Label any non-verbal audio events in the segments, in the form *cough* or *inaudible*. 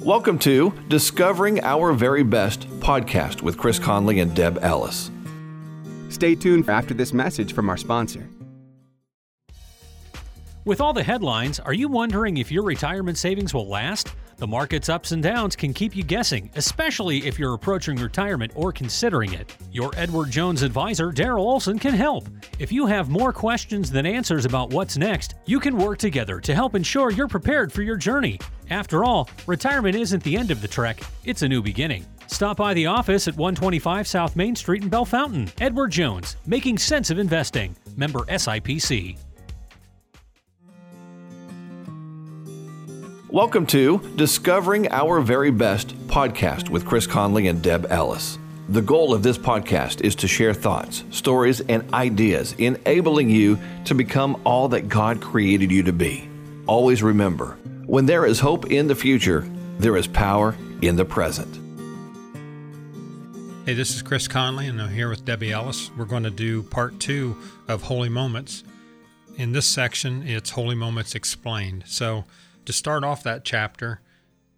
Welcome to Discovering Our Very Best podcast with Chris Conley and Deb Ellis. Stay tuned after this message from our sponsor. With all the headlines, are you wondering if your retirement savings will last? The market's ups and downs can keep you guessing, especially if you're approaching retirement or considering it. Your Edward Jones advisor, Darin Olson, can help. If you have more questions than answers about what's next, you can work together to help ensure you're prepared for your journey. After all, retirement isn't the end of the trek, it's a new beginning. Stop by the office at 125 South Main Street in Bellefontaine. Edward Jones, making sense of investing. Member SIPC. Welcome to Discovering Our Very Best podcast with Chris Conley and Deb Ellis. The goal of this podcast is to share thoughts, stories, and ideas enabling you to become all that God created you to be. Always remember, when there is hope in the future, there is power in the present. Hey, this is Chris Conley, and I'm here with Debbie Ellis. We're going to do part two of Holy Moments. In this section, it's Holy Moments Explained. So, to start off that chapter,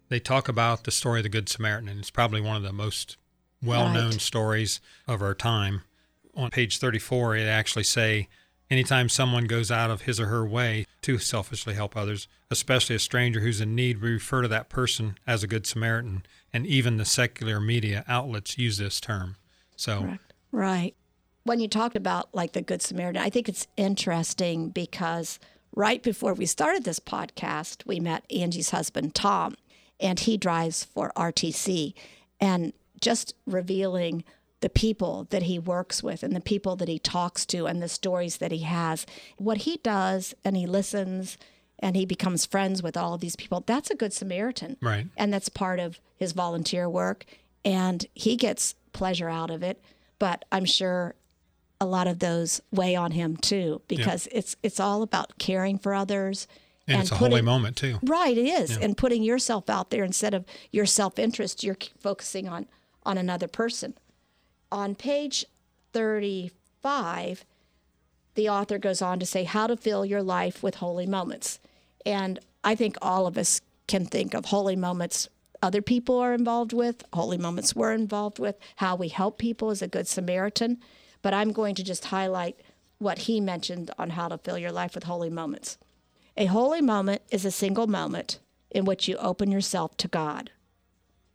they talk about the story of the Good Samaritan, and it's probably one of the most well-known Right. stories of our time. On page 34, it actually say, anytime someone goes out of his or her way to selfishly help others, especially a stranger who's in need, we refer to that person as a Good Samaritan, and even the secular media outlets use this term. So, Correct. Right. When you talked about like the Good Samaritan, I think it's interesting because right before we started this podcast, we met Angie's husband, Tom, and he drives for RTC. And just revealing the people that he works with and the people that he talks to and the stories that he has, what he does and he listens and he becomes friends with all of these people, that's a Good Samaritan right. and that's part of his volunteer work and he gets pleasure out of it but i'm sure a lot of those weigh on him too because it's it's all about caring for others And, it's a holy putting- moment, too. right it is and putting yourself out there instead of your self-interest you're focusing on on another person on page 35 the author goes on to say how to fill your life with holy moments. And I think all of us can think of holy moments other people are involved with, holy moments we're involved with, how we help people as a good Samaritan. But I'm going to just highlight what he mentioned on how to fill your life with holy moments. A holy moment is a single moment in which you open yourself to God.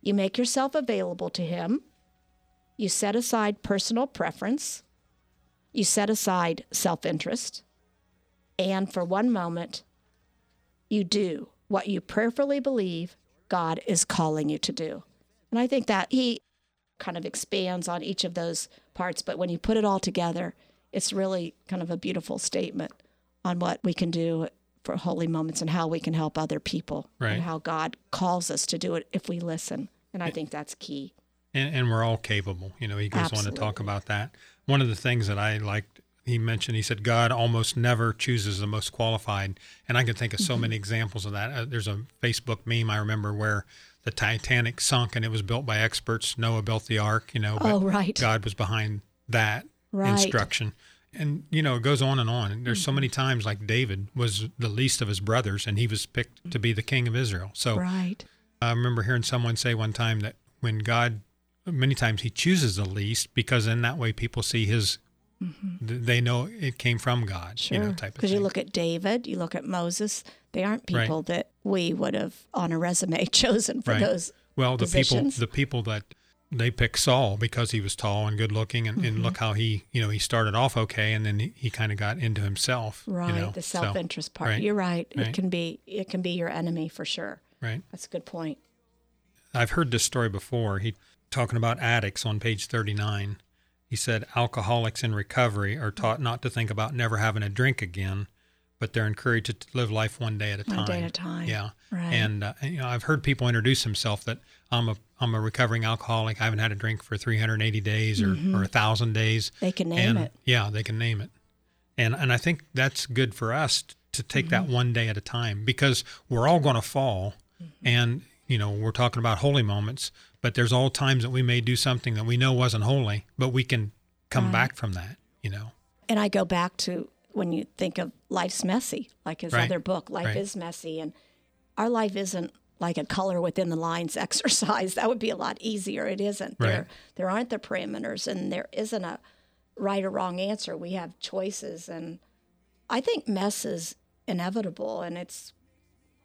You make yourself available to Him. You set aside personal preference. You set aside self interest. And for one moment, you do what you prayerfully believe God is calling you to do. And I think that he kind of expands on each of those parts, but when you put it all together, it's really kind of a beautiful statement on what we can do for holy moments and how we can help other people Right. and how God calls us to do it if we listen. And I think that's key. and, and we're all capable. You know, he goes on to talk about that. One of the things that I liked, he mentioned, he said, God almost never chooses the most qualified. And I can think of so Mm-hmm. many examples of that. Uh, there's a Facebook meme I remember where the Titanic sunk and it was built by experts. Noah built the ark, you know, but Oh, right. God was behind that Right. instruction. And, you know, it goes on and on. And there's so Mm-hmm. many times like David was the least of his brothers and he was picked to be the king of Israel. So Right. I remember hearing someone say one time that when God, many times He chooses the least because in that way people see His, th- they know it came from God. Sure. You know, type of Because you look at David, you look at Moses, they aren't Right. people that we would have on a resume *laughs* chosen for Right. those. well, the positions. people, the people that they picked Saul because he was tall and good looking, and, Mm-hmm. and look how he, you know, he started off okay, and then he, he kind of got into himself. Right. You know, the self interest part. right, You're right. right. It can be it can be your enemy for sure. right. That's a good point. I've heard this story before. He talking about addicts on page 39. He said alcoholics in recovery are taught not to think about never having a drink again, but they're encouraged to live life one day at a One time. day at a time. Yeah. Right. And uh, you know, I've heard people introduce themselves that I'm a I'm a recovering alcoholic. I haven't had a drink for 380 days or or a thousand days. They can Mm-hmm. name and it. yeah, they can name it. And and I think that's good for us to take Mm-hmm. that one day at a time because we're all going to fall, Mm-hmm. and you know we're talking about holy moments, but there's all times that we may do something that we know wasn't holy, but we can come Right. back from that. You know. And I go back to when you think of life's messy, like his Right. other book, Life Right. is Messy. And our life isn't like a color within the lines *laughs* exercise. That would be a lot easier. It isn't. There there aren't the parameters and there isn't a right or wrong answer. We have choices and I think mess is inevitable and it's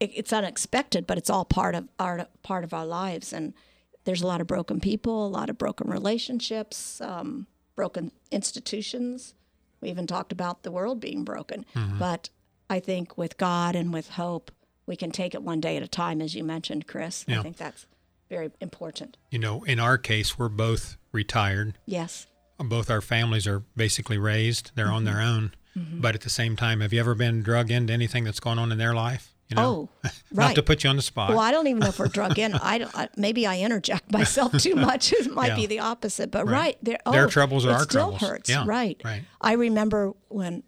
it's unexpected, but it's all part of our part of our lives and there's a lot of broken people, a lot of broken relationships, um, broken institutions. We even talked about the world being broken. But I think with God and with hope, we can take it one day at a time, as you mentioned, Chris. I think that's very important. You know, in our case, we're both retired. Yes. Both our families are basically raised. They're on their Mm-hmm. own. But at the same time, have you ever been drug into anything that's going on in their life? You know, Oh, *laughs* not right. to put you on the spot. Well, I don't even know if we're drug in. I, don't, I maybe I interject *laughs* myself too much. It might Yeah. be the opposite, but Right. right, there. Their oh, troubles are it our still troubles. hurts. Yeah, Right. right. I remember when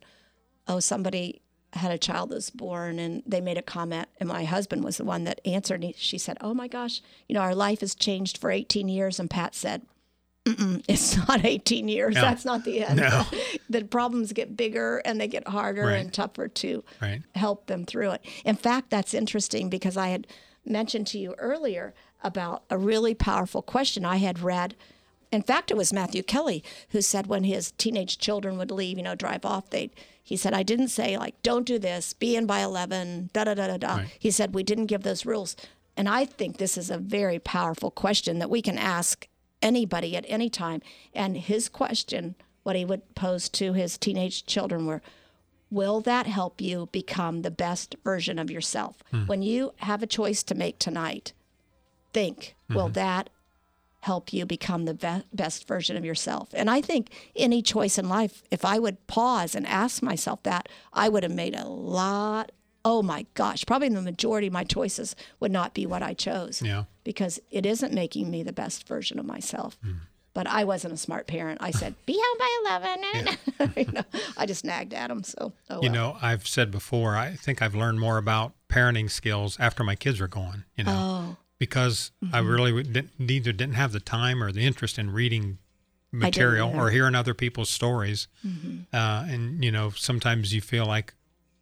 oh somebody had a child that was born and they made a comment and my husband was the one that answered. And he, she said, "Oh my gosh, you know our life has changed for 18 years." And Pat said. Mm-mm, it's *laughs* not 18 years. Yeah. That's not the end. No. *laughs* the problems get bigger and they get harder Right. and tougher to Right. help them through it. In fact, that's interesting because I had mentioned to you earlier about a really powerful question I had read. In fact, it was Matthew Kelly who said when his teenage children would leave, you know, drive off, they he said, I didn't say like, don't do this, be in by 11, da da da da da. Right. He said, we didn't give those rules. And I think this is a very powerful question that we can ask anybody at any time. And his question, what he would pose to his teenage children were, Will that help you become the best version of yourself? Hmm. When you have a choice to make tonight, think, will mm-hmm. that help you become the be- best version of yourself? And I think any choice in life, if I would pause and ask myself that, I would have made a lot. Oh my gosh, probably the majority of my choices would not be what I chose Yeah. Because it isn't making me the best version of myself. But I wasn't a smart parent. I said, "Be home by 11. *laughs* *laughs* you know, I just nagged at him. So, oh You well. know, I've said before, I think I've learned more about parenting skills after my kids were gone, you know, oh, because I Mm-hmm. really would- didn't, either didn't have the time or the interest in reading material or hearing other people's stories. Mm-hmm. Uh, and, you know, sometimes you feel like,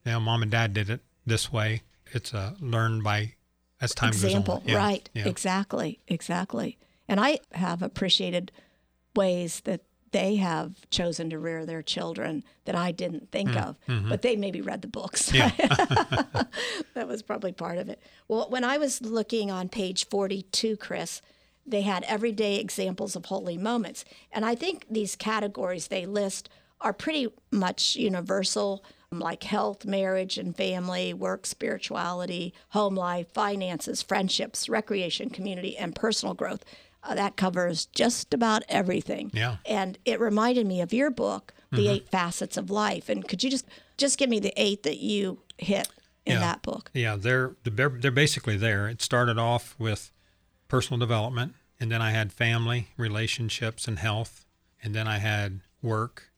you know, mom and dad did it this way. It's uh, learned by as time example, goes on. Yeah, right? Yeah. Exactly, exactly. And I have appreciated ways that they have chosen to rear their children that I didn't think of, but they maybe read the books. Mm, mm-hmm. Yeah. *laughs* *laughs* that was probably part of it. Well, when I was looking on page 42, Chris, they had everyday examples of holy moments. And I think these categories they list are pretty much universal, like health, marriage and family, work, spirituality, home life, finances, friendships, recreation, community, and personal growth. Uh, that covers just about everything. Yeah. And it reminded me of your book, The Eight Facets of Life. And could you just just give me the eight that you hit in Yeah. that book? Yeah, they're they're they're basically there. It started off with personal development, and then I had family, relationships, and health, and then I had work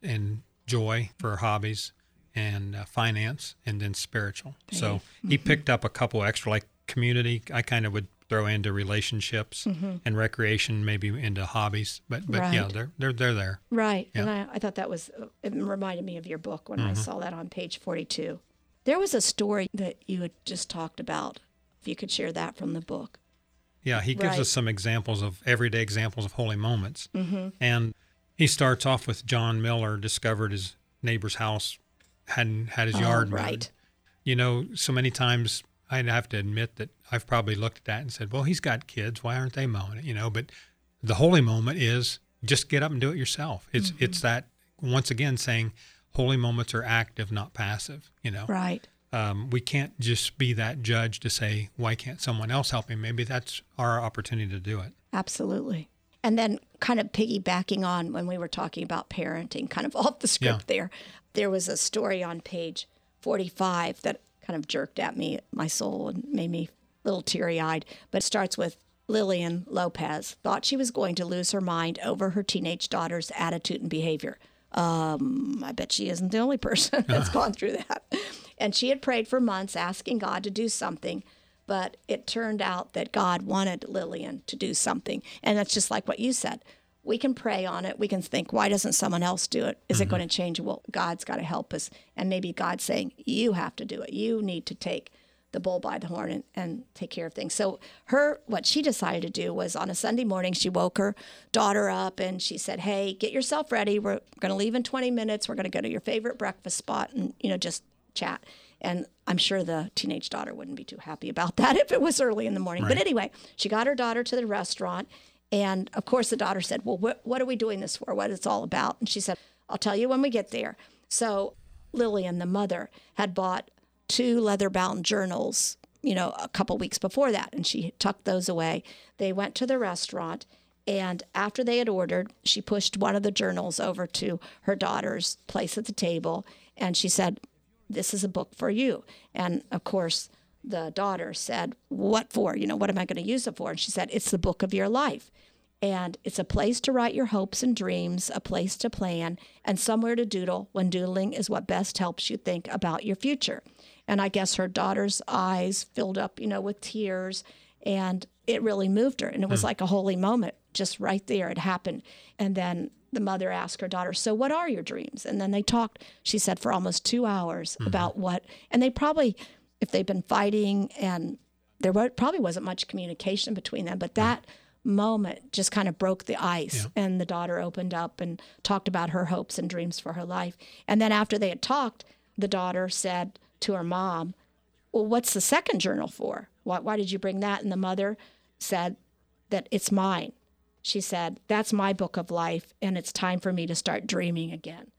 and joy for hobbies and uh, finance, and then spiritual. So he Mm-hmm. picked up a couple extra, like community. I kind of would throw into relationships and recreation, maybe into hobbies. But but yeah, they're they're they're there. Right. Yeah. And I, I thought that was, it reminded me of your book when I saw that on page 42. There was a story that you had just talked about. If you could share that from the book. Yeah, he gives Right. us some examples of everyday examples of holy moments. Mm-hmm. And he starts off with John Miller discovered his neighbor's house hadn't had his Oh, yard mowed. right. You know, so many times I'd have to admit that I've probably looked at that and said, "Well, he's got kids. Why aren't they mowing it?" You know, but the holy moment is just get up and do it yourself. It's Mm-hmm. it's that once again saying holy moments are active, not passive. You know, Right. um, we can't just be that judge to say, why can't someone else help me? Maybe that's our opportunity to do it. Absolutely. And then, kind of piggybacking on when we were talking about parenting, kind of *laughs* off the script there, there was a story on page 45 that kind of jerked at me, my soul, and made me a little teary eyed. But it starts with Lillian Lopez thought she was going to lose her mind over her teenage daughter's attitude and behavior. Um, I bet she isn't the only person *laughs* that's gone through that. And she had prayed for months asking God to do something, but it turned out that God wanted Lillian to do something. And that's just like what you said. We can pray on it. We can think, why doesn't someone else do it? Is it mm-hmm. going to change? Well, God's got to help us. And maybe God's saying, you have to do it. You need to take the bull by the horn and, and take care of things. So her what she decided to do was on a Sunday morning she woke her daughter up and she said, "Hey, get yourself ready. We're going to leave in 20 minutes. We're going to go to your favorite breakfast spot and you know just chat." And I'm sure the teenage daughter wouldn't be too happy about *laughs* that if it was early in the morning. Right. But anyway, she got her daughter to the restaurant and of course the daughter said, "Well, what what are we doing this for? What it's all about?" And she said, "I'll tell you when we get there." So Lillian, the mother, had bought two leather bound journals, you know, a couple weeks before that, and she tucked those away. They went to the restaurant, and after they had ordered, she pushed one of the journals over to her daughter's place at the table, and she said, This is a book for you. And of course, the daughter said, What for? You know, what am I going to use it for? And she said, It's the book of your life. And it's a place to write your hopes and dreams, a place to plan, and somewhere to doodle when doodling is what best helps you think about your future. And I guess her daughter's eyes filled up, you know, with tears. And it really moved her. And it was mm. like a holy moment just right there. It happened. And then the mother asked her daughter, So what are your dreams? And then they talked, she said, for almost two hours mm-hmm. about what, and they probably, if they've been fighting and there were, probably wasn't much communication between them, but that moment just kind of broke the ice. Yeah. And the daughter opened up and talked about her hopes and dreams for her life. And then after they had talked, the daughter said, to her mom, Well, what's the second journal for? Why, why did you bring that? And the mother said that it's mine. She said, That's my book of life, and it's time for me to start dreaming again.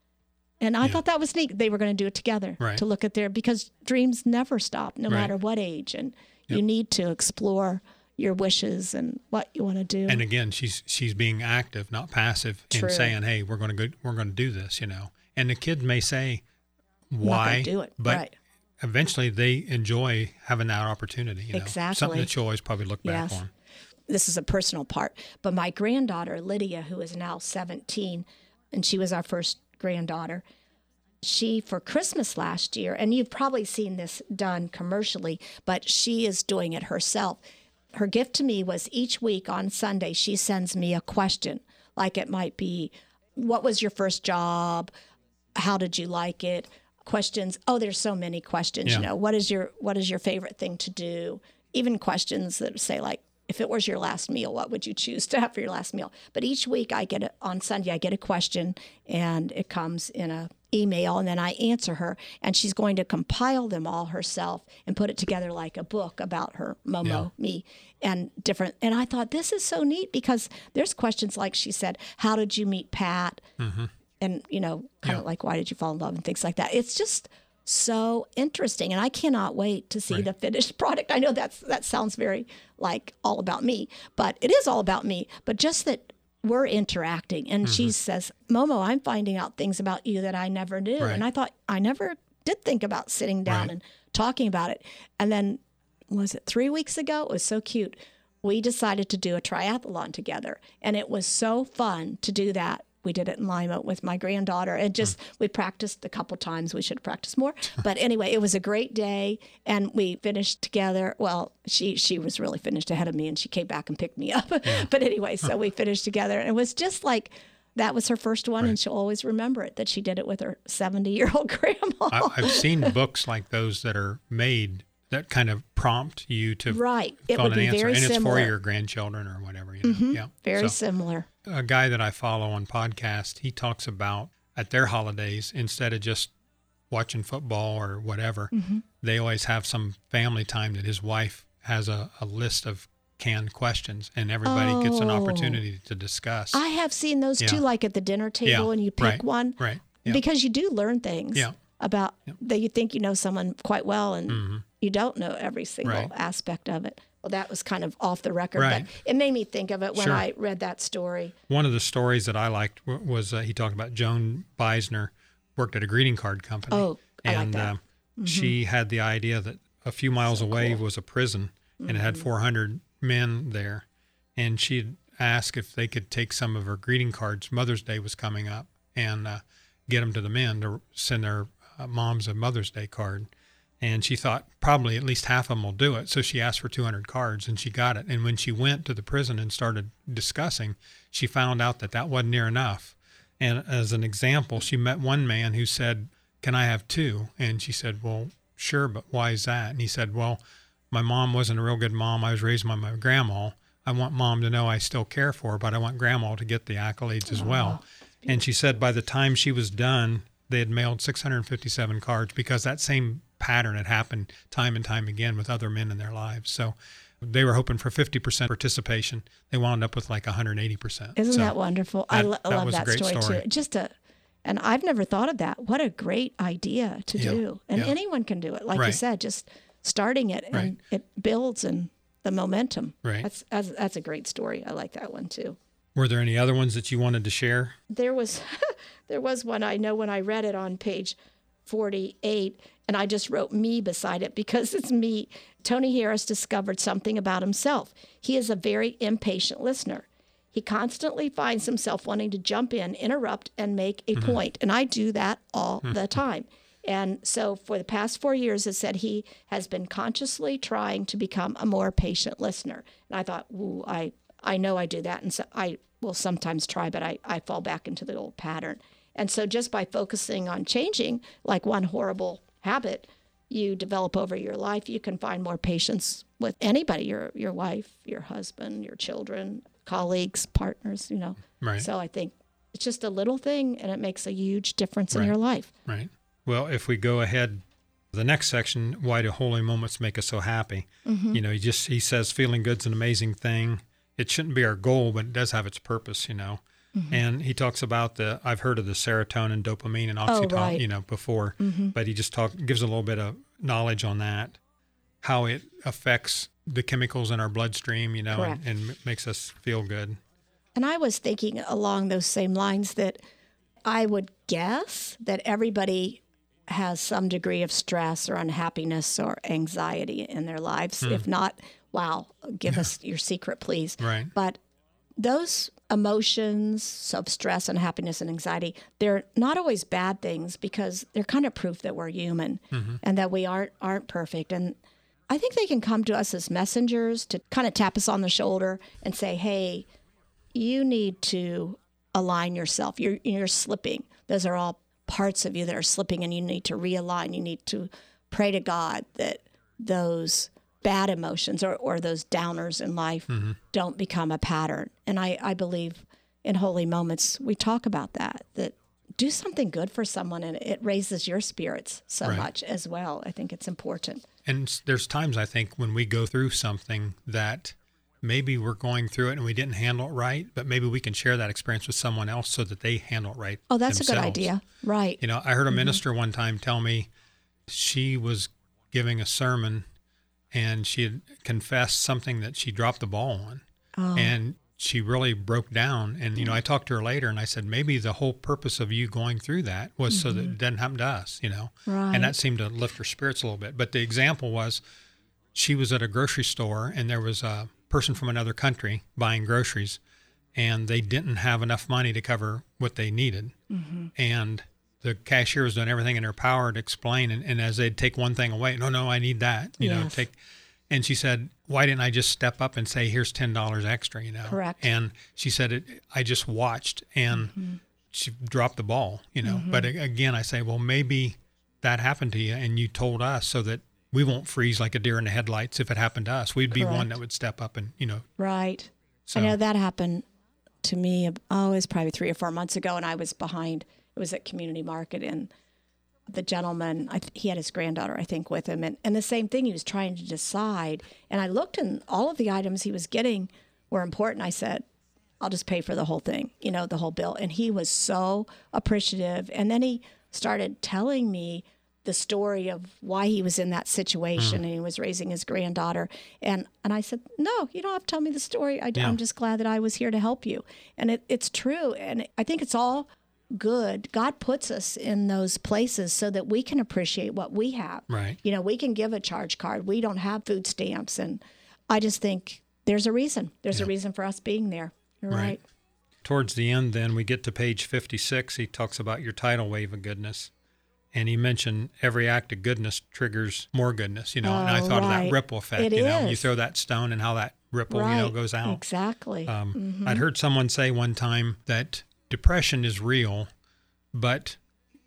And I yeah. thought that was neat. They were going to do it together right. to look at their, because dreams never stop, no right. matter what age. And yep. you need to explore your wishes and what you want to do. And again, she's she's being active, not passive, True. and saying, "Hey, we're going to go, we're going to do this," you know. And the kid may say, "Why?" do it, but right eventually they enjoy having that opportunity. You know? Exactly. Something that you always probably look back yes. on. This is a personal part. But my granddaughter, Lydia, who is now 17, and she was our first granddaughter, she, for Christmas last year, and you've probably seen this done commercially, but she is doing it herself. Her gift to me was each week on Sunday, she sends me a question. Like it might be, What was your first job? How did you like it? questions oh there's so many questions yeah. you know what is your what is your favorite thing to do even questions that say like if it was your last meal what would you choose to have for your last meal? But each week i get it on sunday i get a question and it comes in a email and then i answer her and she's going to compile them all herself and put it together like a book about her momo yeah. me and different and i thought this is so neat because there's questions like she said how did you meet pat? Mm-hmm. And you know kind yeah. of like why did you fall in love? and things like that. It's just so interesting and i cannot wait to see right. the finished *laughs* product i know that's that sounds very like all about me but it is all about me but just that we're interacting and mm-hmm. she says momo i'm finding out things about you that i never knew right. and i thought i never did think about sitting down right. and talking about it and then was it three weeks ago it was so cute we decided to do a triathlon together and it was so fun to do that we did it in Lima with my granddaughter. And just mm. we practiced a couple times. We should practice more. *laughs* But anyway, it was a great day, and we finished together. Well, she she was really finished ahead of me, and she came back and picked me up. Yeah. *laughs* but anyway, so we finished together, and it was just like that was her first one, right. and she'll always remember it that she did it with her seventy year old *laughs* grandma. I, I've seen books like those that are made that kind of prompt you to right. It would an be answer, very and similar. it's for your grandchildren or whatever. You know? mm-hmm. Yeah, very so, similar. A guy that I follow on podcast, he talks about at their holidays instead of just watching football or whatever, mm-hmm. they always have some family time that his wife has a, a list of canned questions and everybody oh, gets an oh. opportunity to discuss. I have seen those yeah. too, like at the dinner table yeah. and you pick right. one. Right. Yeah. Because you do learn things about that you think you know someone quite well and mm-hmm you don't know every single right. aspect of it. Well, that was kind of off the record, right. but it made me think of it when sure. I read that story. One of the stories that I liked was uh, he talked about Joan Beisner worked at a greeting card company. Oh, I and like that. Uh, mm-hmm. she had the idea that a few miles so away cool. was a prison, and mm-hmm. it had mm-hmm. 400 men there, and she asked if they could take some of her greeting cards. Mother's Day was coming up, and uh, get them to the men to send their moms a Mother's Day card and she thought probably at least half of them will do it. So she asked for 200 cards and she got it. And when she went to the prison and started discussing, she found out that that wasn't near enough. And as an example, she met one man who said, Can I have two? And she said, Well, sure, but why is that? And he said, well, my mom wasn't a real good mom. I was raised by my grandma. I want mom to know I still care for her, but I want grandma to get the accolades as well. And she said by the time she was done, they had mailed 657 cards because that same pattern had happened time and time again with other men in their lives. So they were hoping for 50% participation. They wound up with like 180%. Isn't So that wonderful? I lo- that love that story, story. too. Just a, and I've never thought of that. What a great idea to Yeah, do, and yeah. anyone can do it. Like you said, just starting it and Right. it builds and the momentum. Right. That's, that's that's a great story. I like that one too. Were there any other ones that you wanted to share? there was *laughs* there was one I know when I read it on page 48 and I just wrote me beside it because *laughs* it's me. Tony Harris discovered something about himself. He is a very impatient listener. He constantly finds himself wanting to jump in, interrupt and make a mm-hmm. point. And I do that all hmm. the time. And so for the past 4 years it said he has been consciously trying to become a more patient listener. And I thought, "Ooh, I I know I do that and so I will sometimes try but I I fall back into the old pattern. And so just by focusing on changing like one horrible habit you develop over your life, you can find more patience with anybody, your your wife, your husband, your children, colleagues, partners, you know. Right. So I think it's just a little thing and it makes a huge difference in your life. Right. Well, if we go ahead, the next section, why do holy moments make us so happy? Mm-hmm. You know, he just he says feeling good's an amazing thing. It shouldn't be our goal, but it does have its purpose. You know, Mm-hmm. and he talks about the I've heard of the serotonin, dopamine, and oxytocin. Oh, right. Mm-hmm. You know, before, but he just talk gives a little bit of knowledge on that, how it affects the chemicals in our bloodstream. You know, and, and makes us feel good. And I was thinking along those same lines that I would guess that everybody has some degree of stress or unhappiness or anxiety in their lives. If not, wow, give us your secret, please. Right. But those emotions of stress and happiness and anxiety, they're not always bad things because they're kind of proof that we're human mm-hmm. and that we aren't aren't perfect. And I think they can come to us as messengers to kind of tap us on the shoulder and say, "Hey, you need to align yourself. You're you're slipping. Those are all parts of you that are slipping, and you need to realign. You need to pray to God that those bad emotions or, or those downers in life mm-hmm. don't become a pattern. And I, I believe in holy moments we talk about that. That do something good for someone and it raises your spirits so Right. much as well. I think it's important. And there's times I think when we go through something that maybe we're going through it and we didn't handle it right, but maybe we can share that experience with someone else so that they handle it right. Oh, that's a good idea. Right. You know, I heard a mm-hmm. minister one time tell me she was giving a sermon and she had confessed something that she dropped the ball on. Oh. And she really broke down. And, you know, I talked to her later and I said, maybe the whole purpose of you going through that was so that it doesn't happen to us, you know? Mm-hmm. Right. And that seemed to lift her spirits a little bit. But the example was she was at a grocery store and there was a person from another country buying groceries and they didn't have enough money to cover what they needed. And the cashier was doing everything in her power to explain. And, and as they'd take one thing away, no, no, I need that, you know, take. And she said, why didn't I just step up and say, here's $10 extra, you know? Correct. And she said, it, I just watched and mm-hmm. she dropped the ball, you know? Mm-hmm. But again, I say, well, maybe that happened to you and you told us so that we won't freeze like a deer in the headlights if it happened to us. We'd be one that would step up and, you know, Right. So- I know that happened to me. Oh, it was probably three or four months ago, and I was behind. It was at Community Market, and the gentleman, I th- he had his granddaughter, I think, with him, and and the same thing. He was trying to decide, and I looked, and all of the items he was getting were important. I said, I'll just pay for the whole thing, you know, the whole bill. And he was so appreciative. And then he started telling me the story of why he was in that situation mm. and he was raising his granddaughter. And and I said, No, you don't have to tell me the story. I, Yeah. I'm just glad that I was here to help you. And it, it's true. And I think it's all good. God puts us in those places so that we can appreciate what we have. Right. You know, we can give a charge card. We don't have food stamps. And I just think there's a reason. There's a reason for us being there. You're Right. right. towards the end, then we get to page 56. He talks about your tidal wave of goodness. And he mentioned every act of goodness triggers more goodness, you know. and I Oh, thought of that ripple effect, It you know. You throw that stone and how that ripple, you know, goes out. Exactly. Um, I'd heard someone say one time that depression is real, but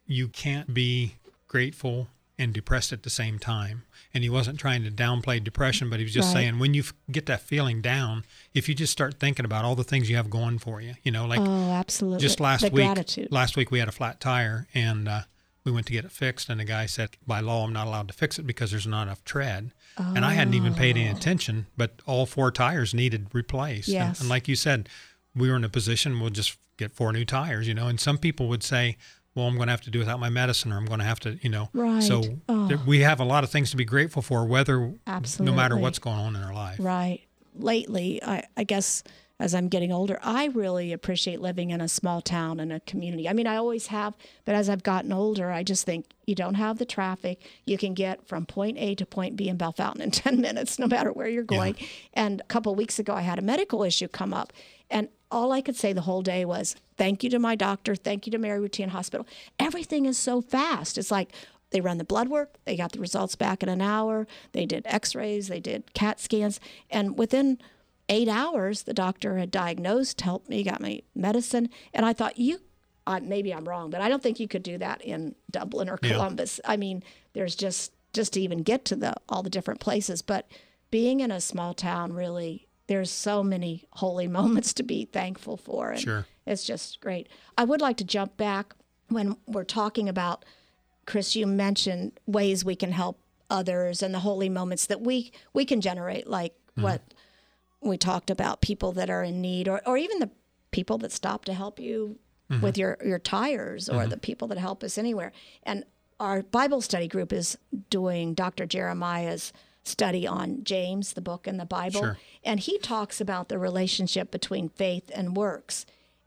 you can't be grateful and depressed at the same time. And he wasn't trying to downplay depression, but he was just Right. saying when you get that feeling down, if you just start thinking about all the things you have going for you, you know, like oh, absolutely. just last the week gratitude. last week we had a flat tire and uh, we went to get it fixed and the guy said by law i'm not allowed to fix it because there's not enough tread and i hadn't even paid any attention but all four tires needed replaced And- Yes. and, like you said we were in a position we'll just get four new tires you know and some people would say well i'm going to have to do without my medicine or i'm going to have to you know Right. so Oh. we have a lot of things to be grateful for whether Absolutely. no matter what's going on in our life Right. Lately, I, I guess as I'm getting older, I really appreciate living in a small town and a community. I mean, I always have, but as I've gotten older, I just think you don't have the traffic. You can get from point A to point B in Bellefontaine in *laughs* 10 minutes, no matter where you're going. Yeah. And a couple of weeks ago, I had a medical issue come up. And all I could say the whole day was, thank you to my doctor. Thank you to Mary Rutan Hospital. Everything is so fast. It's like, they run the blood work, they got the results back in an hour, they did x rays, they did CAT scans, and within eight hours, the doctor had diagnosed, helped me, got me medicine. And I thought, you, uh, maybe I'm wrong, but I don't think you could do that in Dublin or Yeah. Columbus. I mean, there's just, just to even get to the all the different places. But being in a small town, really, there's so many holy *laughs* moments to be thankful for. And Sure. it's just great. I would like to jump back when we're talking about Chris, you mentioned ways we can help others and the holy moments that we we can generate, like mm-hmm. what we talked about, people that are in need, or or even the people that stop to help you mm-hmm. with your your tires, or mm-hmm. the people that help us anywhere. And our Bible study group is doing Dr. Jeremiah's study on James, the book in the Bible, Sure. and he talks about the relationship between faith and works.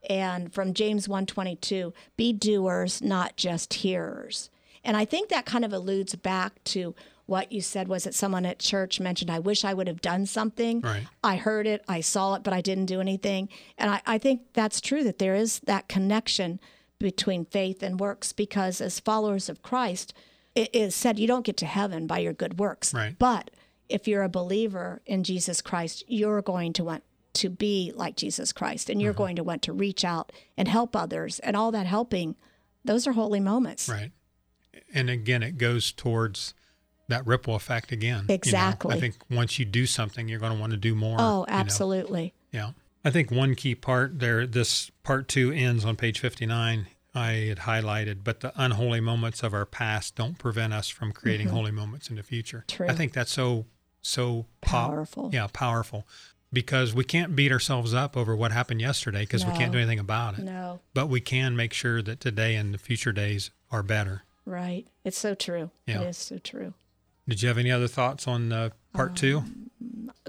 And from James 122, be doers, not just hearers. And I think that kind of alludes back to what you said was that someone at church mentioned, I wish I would have done something. Right. I heard it, I saw it, but I didn't do anything. And I, I think that's true that there is that connection between faith and works because as followers of Christ, it is said you don't get to heaven by your good works. Right. But if you're a believer in Jesus Christ, you're going to want to be like Jesus Christ and you're Mm-hmm. going to want to reach out and help others. And all that helping, those are holy moments. Right. And again, it goes towards that ripple effect again. you know. Exactly. I think once you do something, you're going to want to do more. Oh, you know. absolutely. Yeah. I think one key part there, this part two ends on page 59. I had highlighted, but the unholy moments of our past don't prevent us from creating holy moments in the future. Mm-hmm. True. I think that's so, so pow- Powerful. Yeah, powerful. Because we can't beat ourselves up over what happened yesterday because we can't do anything about it. No, But we can make sure that today and the future days are better. right. It's so true. Yeah. It is so true. Did you have any other thoughts on uh, part two?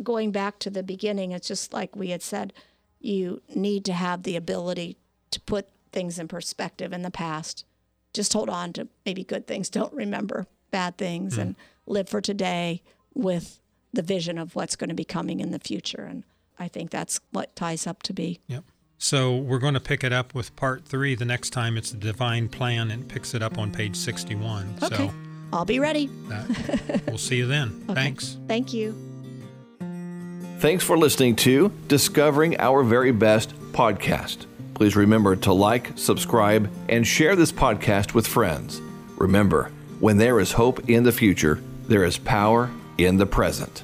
going back to the beginning, it's just like we had said, you need to have the ability to put things in perspective in the past. Just hold on to maybe good things. Don't remember bad things hmm. and live for today with the vision of what's going to be coming in the future. And I think that's what ties up to be. Yep. So we're going to pick it up with part three the next time it's the divine plan and picks it up on page 61. Okay. So I'll be ready. that, we'll see you then. *laughs* Okay. Thanks. Thank you. Thanks for listening to Discovering Our Very Best podcast. Please remember to like, subscribe, and share this podcast with friends. Remember, when there is hope in the future, there is power in the present.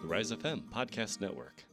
The Rise of FM Podcast Network.